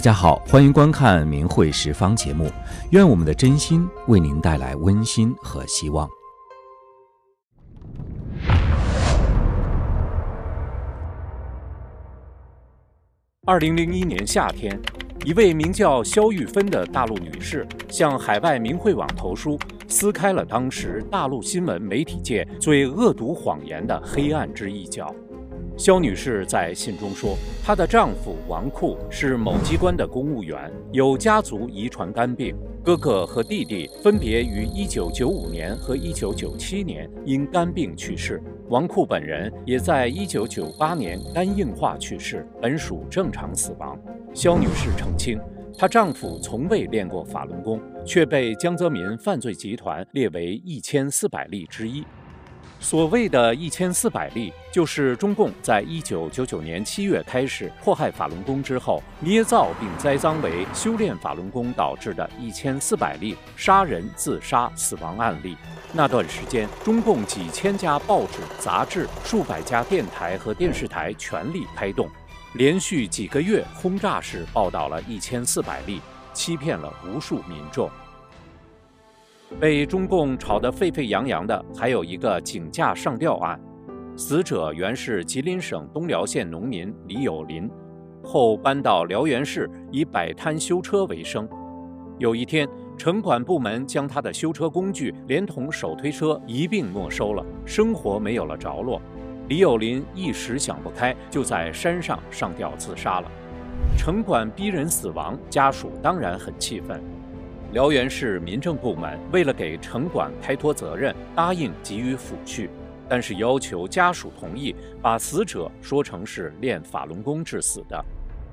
大家好，欢迎观看《明慧十方》节目，愿我们的真心为您带来温馨和希望。二零零一年夏天，一位名叫肖玉芬的大陆女士向海外明慧网投书，撕开了当时大陆新闻媒体界最恶毒谎言的黑暗之一角。肖女士在信中说，她的丈夫王库是某机关的公务员，有家族遗传肝病，哥哥和弟弟分别于1995年和1997年因肝病去世，王库本人也在1998年肝硬化去世，本属正常死亡。肖女士澄清，她丈夫从未练过法轮功，却被江泽民犯罪集团列为一千四百例之一。所谓的一千四百例，就是中共在一九九九年七月开始迫害法轮功之后，捏造并栽赃为修炼法轮功导致的一千四百例杀人、自杀、死亡案例。那段时间，中共几千家报纸、杂志、数百家电台和电视台全力开动，连续几个月轰炸式报道了一千四百例，欺骗了无数民众。被中共炒得沸沸扬扬的，还有一个井架上吊案，死者原是吉林省东辽县农民李有林，后搬到辽源市以摆摊修车为生。有一天，城管部门将他的修车工具连同手推车一并没收了，生活没有了着落。李有林一时想不开，就在山上上吊自杀了。城管逼人死亡，家属当然很气愤。辽源市民政部门为了给城管开脱责任，答应给予抚恤，但是要求家属同意把死者说成是练法轮功致死的。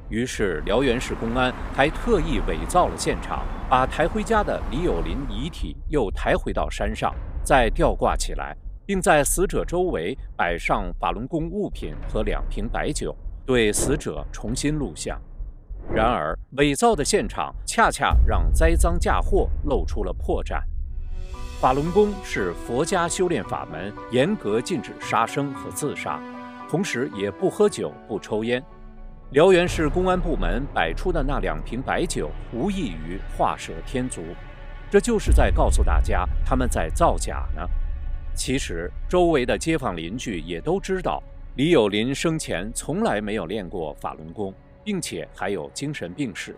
于是辽源市公安还特意伪造了现场，把抬回家的李有林遗体又抬回到山上，再吊挂起来，并在死者周围摆上法轮功物品和两瓶白酒，对死者重新录像。然而，伪造的现场恰恰让栽赃嫁祸露出了破绽。法轮功是佛家修炼法门，严格禁止杀生和自杀，同时也不喝酒、不抽烟。辽源市公安部门摆出的那两瓶白酒，无异于画蛇添足，这就是在告诉大家他们在造假呢。其实，周围的街坊邻居也都知道，李有林生前从来没有练过法轮功。并且还有精神病史。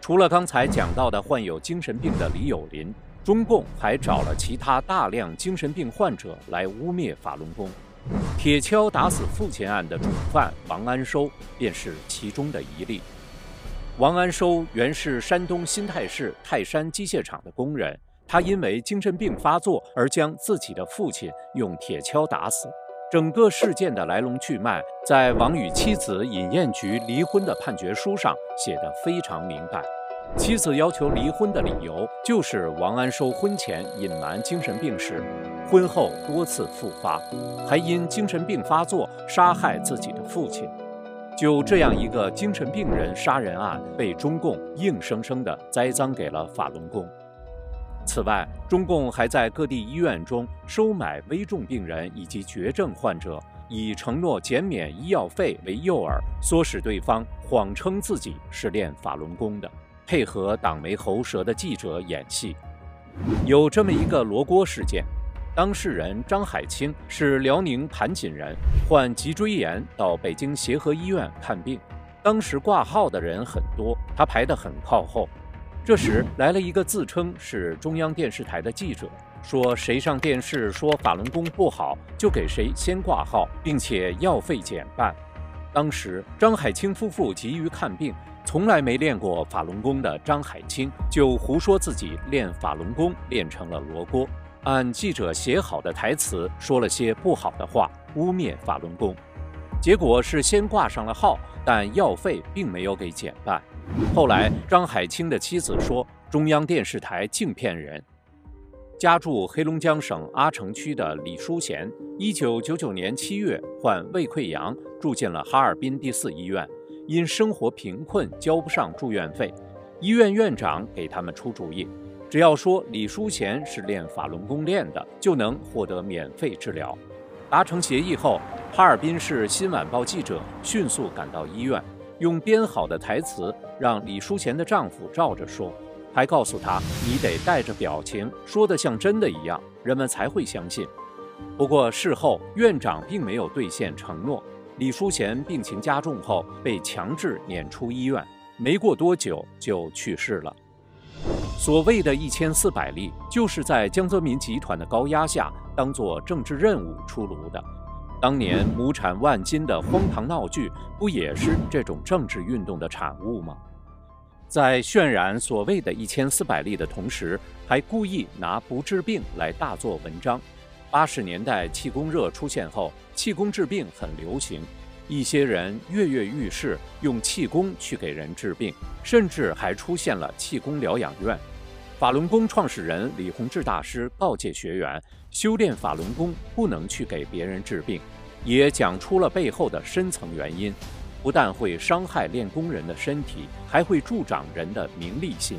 除了刚才讲到的患有精神病的李有林，中共还找了其他大量精神病患者来污蔑法轮功。铁锹打死父亲案的主犯王安收便是其中的一例。王安收原是山东新泰市泰山机械厂的工人，他因为精神病发作而将自己的父亲用铁锹打死。整个事件的来龙去脉，在王与妻子尹艳菊离婚的判决书上写得非常明白。妻子要求离婚的理由就是王安收婚前隐瞒精神病史，婚后多次复发，还因精神病发作杀害自己的父亲。就这样一个精神病人杀人案，被中共硬生生地栽赃给了法轮功。此外，中共还在各地医院中收买危重病人以及绝症患者，以承诺减免医药费为诱饵，唆使对方谎称自己是练法轮功的，配合党媒喉舌的记者演戏。有这么一个罗锅事件，当事人张海清是辽宁盘锦人，患脊椎炎到北京协和医院看病，当时挂号的人很多，他排得很靠后。这时来了一个自称是中央电视台的记者，说谁上电视说法轮功不好，就给谁先挂号，并且药费减半。当时张海清夫妇急于看病，从来没练过法轮功的张海清就胡说自己练法轮功练成了罗锅，按记者写好的台词说了些不好的话，污蔑法轮功。结果是先挂上了号，但药费并没有给减半。后来，张海清的妻子说：“中央电视台净骗人。”家住黑龙江省阿城区的李淑贤，一九九九年七月患胃溃疡，住进了哈尔滨第四医院。因生活贫困，交不上住院费，医院院长给他们出主意：只要说李淑贤是练法轮功练的，就能获得免费治疗。达成协议后，哈尔滨市新晚报记者迅速赶到医院。用编好的台词让李淑贤的丈夫照着说，还告诉他你得带着表情，说的像真的一样，人们才会相信。不过事后院长并没有兑现承诺，李淑贤病情加重后被强制撵出医院，没过多久就去世了。所谓的一千四百例，就是在江泽民集团的高压下，当做政治任务出炉的。当年亩产万斤的荒唐闹剧，不也是这种政治运动的产物吗？在渲染所谓的一千四百例的同时，还故意拿不治病来大做文章。八十年代气功热出现后，气功治病很流行，一些人跃跃欲试，用气功去给人治病，甚至还出现了气功疗养院。法轮功创始人李洪志大师告诫学员，修炼法轮功不能去给别人治病，也讲出了背后的深层原因，不但会伤害练功人的身体，还会助长人的名利心。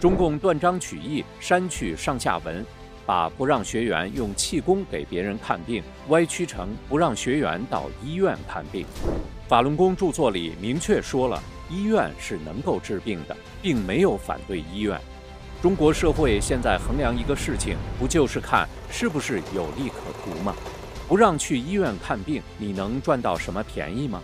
中共断章取义，删去上下文，把不让学员用气功给别人看病歪曲成不让学员到医院看病。法轮功著作里明确说了，医院是能够治病的，并没有反对医院。中国社会现在衡量一个事情，不就是看是不是有利可图吗？不让去医院看病，你能赚到什么便宜吗？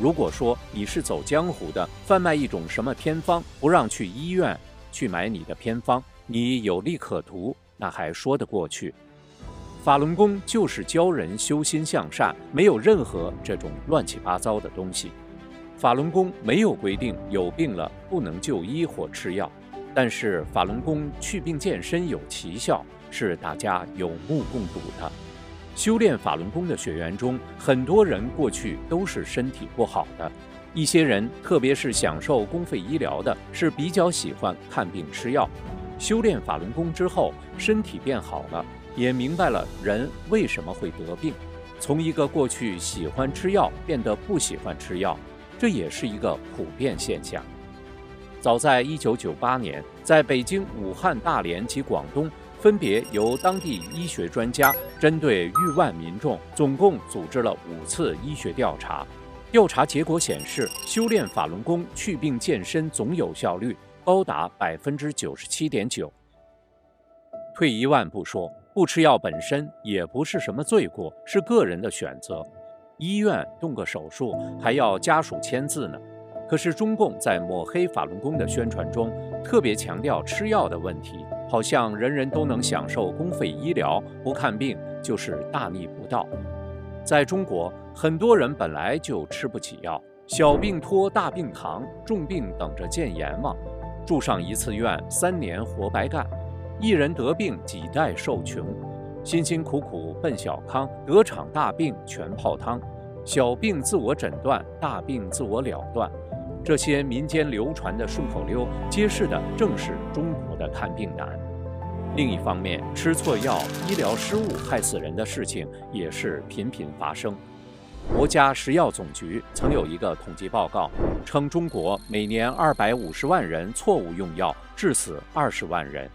如果说你是走江湖的，贩卖一种什么偏方，不让去医院去买你的偏方，你有利可图，那还说得过去。法轮功就是教人修心向善，没有任何这种乱七八糟的东西。法轮功没有规定有病了不能就医或吃药。但是法轮功祛病健身有奇效，是大家有目共睹的。修炼法轮功的学员中，很多人过去都是身体不好的。一些人，特别是享受公费医疗的，是比较喜欢看病吃药。修炼法轮功之后，身体变好了，也明白了人为什么会得病。从一个过去喜欢吃药变得不喜欢吃药，这也是一个普遍现象。早在1998年，在北京、武汉、大连及广东，分别由当地医学专家针对逾万民众，总共组织了五次医学调查。调查结果显示，修炼法轮功去病健身总有效率高达百分之九十七点九。退一万步说，不吃药本身也不是什么罪过，是个人的选择。医院动个手术还要家属签字呢。可是中共在抹黑法轮功的宣传中，特别强调吃药的问题，好像人人都能享受公费医疗，不看病就是大逆不道。在中国，很多人本来就吃不起药，小病拖大病扛，重病等着见阎王，住上一次院，三年活白干。一人得病，几代受穷，辛辛苦苦奔小康，得场大病全泡汤，小病自我诊断，大病自我了断。这些民间流传的顺口溜，揭示的正是中国的看病难。另一方面，吃错药、医疗失误害死人的事情也是频频发生。国家食药总局曾有一个统计报告，称中国每年二百五十万人错误用药，致死二十万人。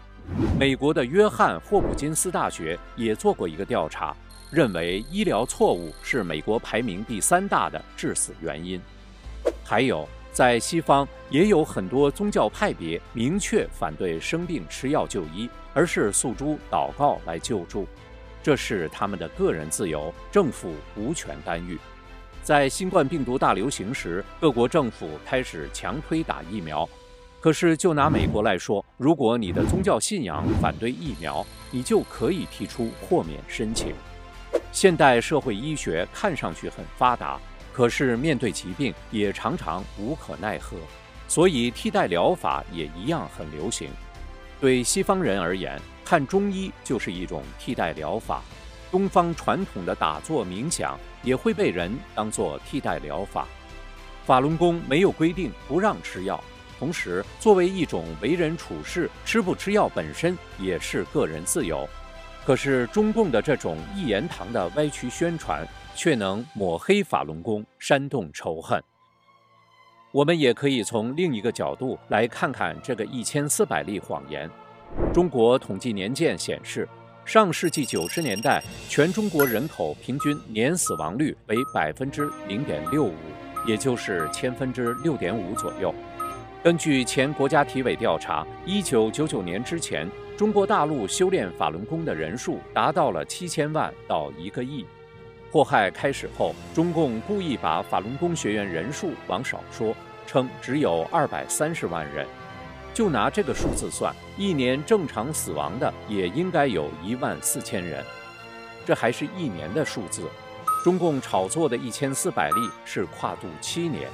美国的约翰霍普金斯大学也做过一个调查，认为医疗错误是美国排名第三大的致死原因。还有。在西方也有很多宗教派别明确反对生病吃药就医，而是诉诸祷告来救助，这是他们的个人自由，政府无权干预。在新冠病毒大流行时，各国政府开始强推打疫苗，可是就拿美国来说，如果你的宗教信仰反对疫苗，你就可以提出豁免申请。现代社会医学看上去很发达。可是面对疾病也常常无可奈何，所以替代疗法也一样很流行。对西方人而言，看中医就是一种替代疗法。东方传统的打坐冥想也会被人当作替代疗法。法轮功没有规定不让吃药，同时作为一种为人处事，吃不吃药本身也是个人自由。可是中共的这种一言堂的歪曲宣传。却能抹黑法轮功，煽动仇恨。我们也可以从另一个角度来看看这个一千四百例谎言。中国统计年鉴显示，上世纪九十年代全中国人口平均年死亡率为百分之零点六五，也就是千分之六点五左右。根据前国家体委调查，一九九九年之前，中国大陆修炼法轮功的人数达到了七千万到一个亿。祸害开始后，中共故意把法轮功学员人数往少说，称只有二百三十万人。就拿这个数字算，一年正常死亡的也应该有一万四千人，这还是一年的数字。中共炒作的一千四百例是跨度七年。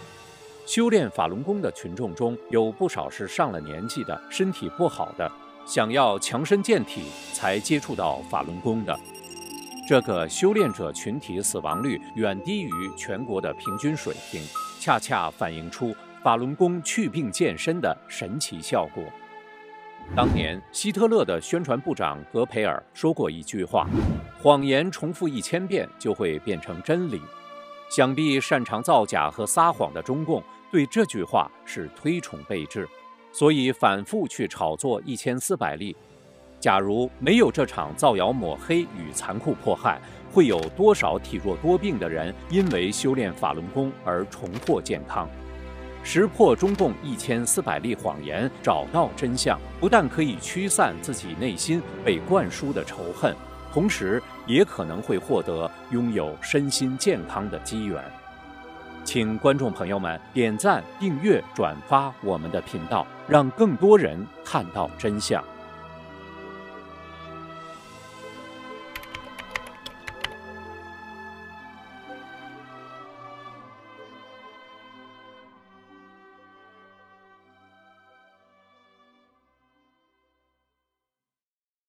修炼法轮功的群众中有不少是上了年纪的、身体不好的，想要强身健体才接触到法轮功的。这个修炼者群体死亡率远低于全国的平均水平，恰恰反映出。法轮功祛病健身的神奇效果。当年，希特勒的宣传部长格培尔说过一句话：“谎言重复一千遍就会变成真理。”想必擅长造假和撒谎的中共对这句话是推崇备至，所以反复去炒作一千四百例。假如没有这场造谣抹黑与残酷迫害，会有多少体弱多病的人因为修炼法轮功而重获健康？识破中共一千四百例谎言，找到真相，不但可以驱散自己内心被灌输的仇恨，同时也可能会获得拥有身心健康的机缘。请观众朋友们点赞、订阅、转发我们的频道，让更多人看到真相。